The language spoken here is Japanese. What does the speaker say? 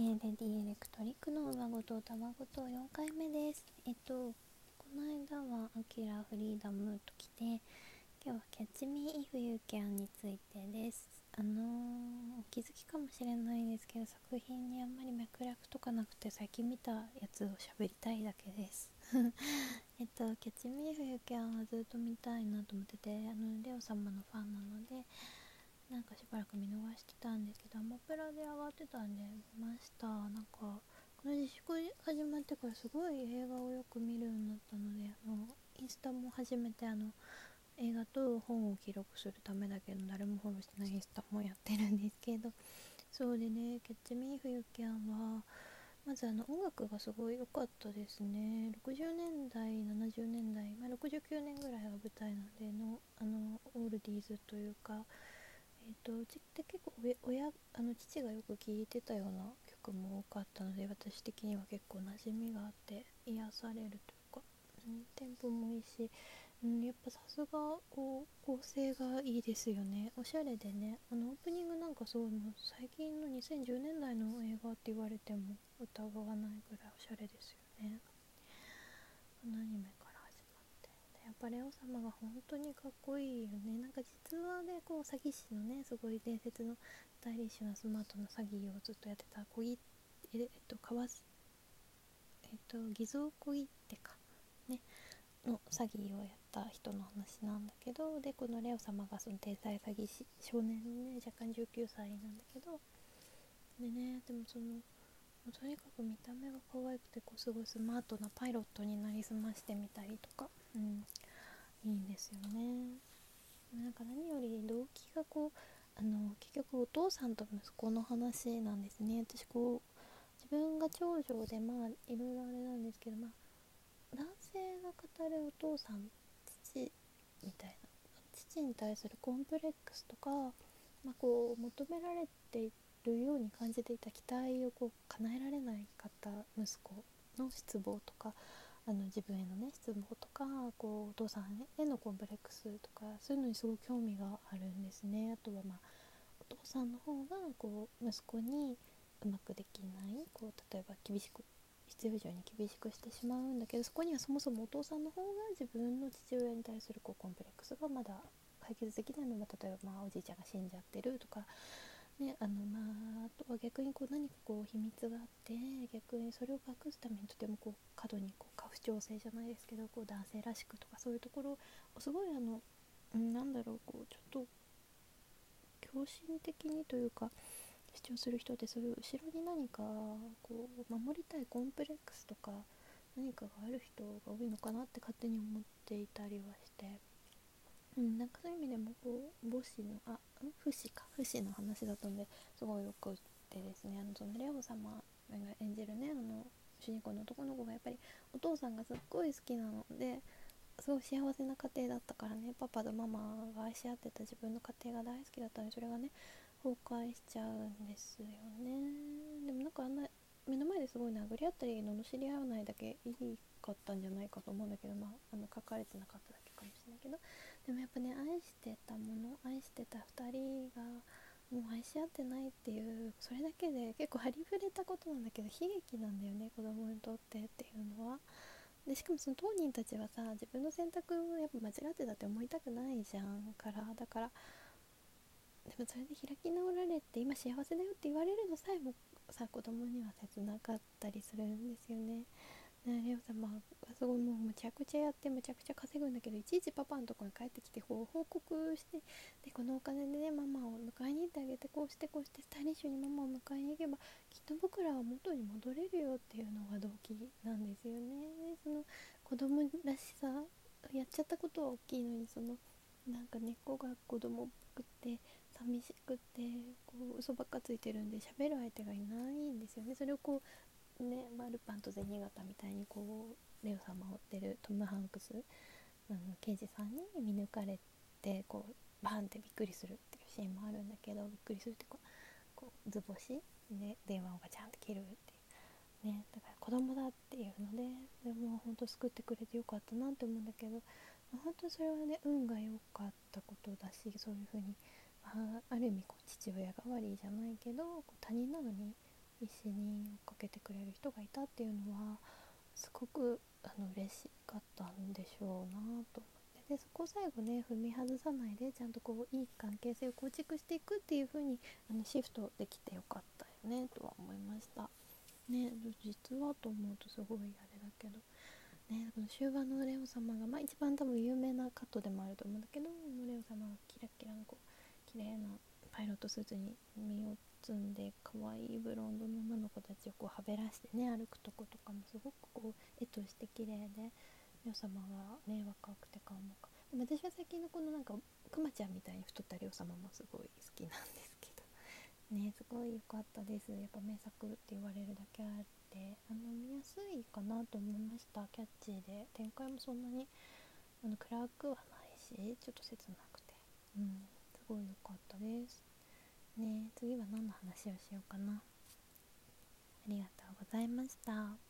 ー、レディエレクトリックの上ごと卵と4回目です。えっとこの間は「アキラフリーダム」と来て今日は「キャッチミー・イフ・ユー・キャン」についてです。あのー、お気づきかもしれないですけど作品にあんまり脈絡とかなくて最近見たやつを喋りたいだけです。えっと「キャッチミー・イフ・ユー・キャン」はずっと見たいなと思っててあのレオ様のファンなのでなんかしばらく見逃してたんですけどアマプラで上がってたんで見ました。なんかこの自粛始まってからすごい映画をよく見るようになったのであのインスタも初めてあの映画と本を記録するためだけど誰もフォローしてないインスタもやってるんですけど。そうでね「キャッチミーフユキャンは」まずあの音楽がすごい良かったですね。60年代70年代、まあ、69年ぐらいが舞台なんでのあのオールディーズというかえーと、うちって結構親あの父がよく聴いてたような曲も多かったので私的には結構馴染みがあって癒されるというか、うん、テンポもいいし、うん、やっぱさすがこう構成がいいですよね。おしゃれでねあのオープニングなんかそう最近の2010年代の映画って言われても疑わないぐらいおしゃれですよね。アニメぱレオ様が本当にかっこいいよね。なんか実話でこう詐欺師のねすごい伝説のスタイリッシュなスマートな詐欺をずっとやってた小木えっと川えっと偽造小切手かねの詐欺をやった人の話なんだけどでこのレオ様がその天才詐欺師少年のね若干19歳なんだけどでねでもそのとにかく見た目が可愛くてこうすごいスマートなパイロットになりすましてみたりとか、う、ん。ですよね。なんか何より動機がこうあの結局お父さんと息子の話なんですね。私こう自分が長女でまあいろいろあれなんですけどまあ男性が語るお父さん父みたいな父に対するコンプレックスとか、まあ、こう求められているように感じていた期待をこう叶えられない方息子の失望とかあの自分へのね失望とかこうお父さんへのコンプレックスとかそういうのにすごく興味があるんですね。あとはまあお父さんの方がこう息子にうまくできないこう例えば厳しく必要以上に厳しくしてしまうんだけどそこにはそもそもお父さんの方が自分の父親に対するこうコンプレックスがまだ解決できないまま例えばまあおじいちゃんが死んじゃってるとかねあのまあ、あとは逆にこう何かこう秘密があって逆にそれを隠すためにとてもこう過度にこう過不調性じゃないですけどこう男性らしくとかそういうところをすごいあの、なんだろうこうちょっと狂信的にというか主張する人ってそういう後ろに何かこう守りたいコンプレックスとか何かがある人が多いのかなって勝手に思っていたりはして。うん、なんかそういう意味でもこう母子のあ不死か。不死の話だったんですごいよくってですね。あのそのレオ様が演じるねあの主人公の男の子がやっぱりお父さんがすっごい好きなのですごい幸せな家庭だったからね。パパとママが愛し合ってた自分の家庭が大好きだったのでそれがね崩壊しちゃうんですよね。でもなんかあんな目の前ですごい殴り合ったり罵り合わないだけいいかったんじゃないかと思うんだけどまああの書かれてなかっただけかもしれないけどでもやっぱね愛してたもの愛してた2人がもう愛し合ってないっていうそれだけで結構張り触れたことなんだけど悲劇なんだよね子供にとってっていうのは。でしかもその当人たちはさ自分の選択をやっぱ間違ってたって思いたくないじゃんからだからでもそれで開き直られて今幸せだよって言われるのさえもさ子供には切なかったりするんですよね。ねレオさんまあすごいもうむちゃくちゃやってむちゃくちゃ稼ぐんだけどいちいちパパのとこに帰ってきて報告してでこのお金でねママを迎えに行ってあげてこうしてこうしてスタイリッシュにママを迎えに行けばきっと僕らは元に戻れるよっていうのが動機なんですよねその子供らしさやっちゃったことは大きいのにそのなんか根っこが子供っぽくって寂しくてこう嘘ばっかついてるんで喋る相手がいないんですよね。それをこうね、まあ、ルパンと銭形みたいにこうレオ様を追ってるトム・ハンクス。あの刑事さんに見抜かれてこうバンってびっくりするっていうシーンもあるんだけどびっくりするってこうこう図星？で電話をガチャンって切るっていう。ねだから子供だっていうのででも本当救ってくれてよかったなって思うんだけど本当それはね運が良かったことだしそういうふうにあある意味こう父親代わりじゃないけど他人なのに必死に追っかけてくれる人がいたっていうのはすごくあの嬉しかったんでしょうなと思ってでそこを最後ね踏み外さないでちゃんとこういい関係性を構築していくっていう風にあにシフトできてよかったよねとは思いました。ね実はと思うとすごいあれだけど。ね、この終盤のレオ様が、まあ、一番多分有名なカットでもあると思うんだけどレオ様がキラキラのこう綺麗なパイロットスーツに身を包んで可愛いブロンドの女の子たちをこうはべらしてね歩くとことかもすごくこう絵として綺麗でレオ様がね若くて顔もかでも私は最近のこのなんかくまちゃんみたいに太ったレオ様もすごい好きなんですけど。ねすごい良かったです。やっぱ名作って言われるだけあって。あの見やすいかなと思いました。キャッチーで。展開もそんなにあの暗くはないしちょっと切なくて。うん。ごい良かったです。ね次は何の話をしようかな。ありがとうございました。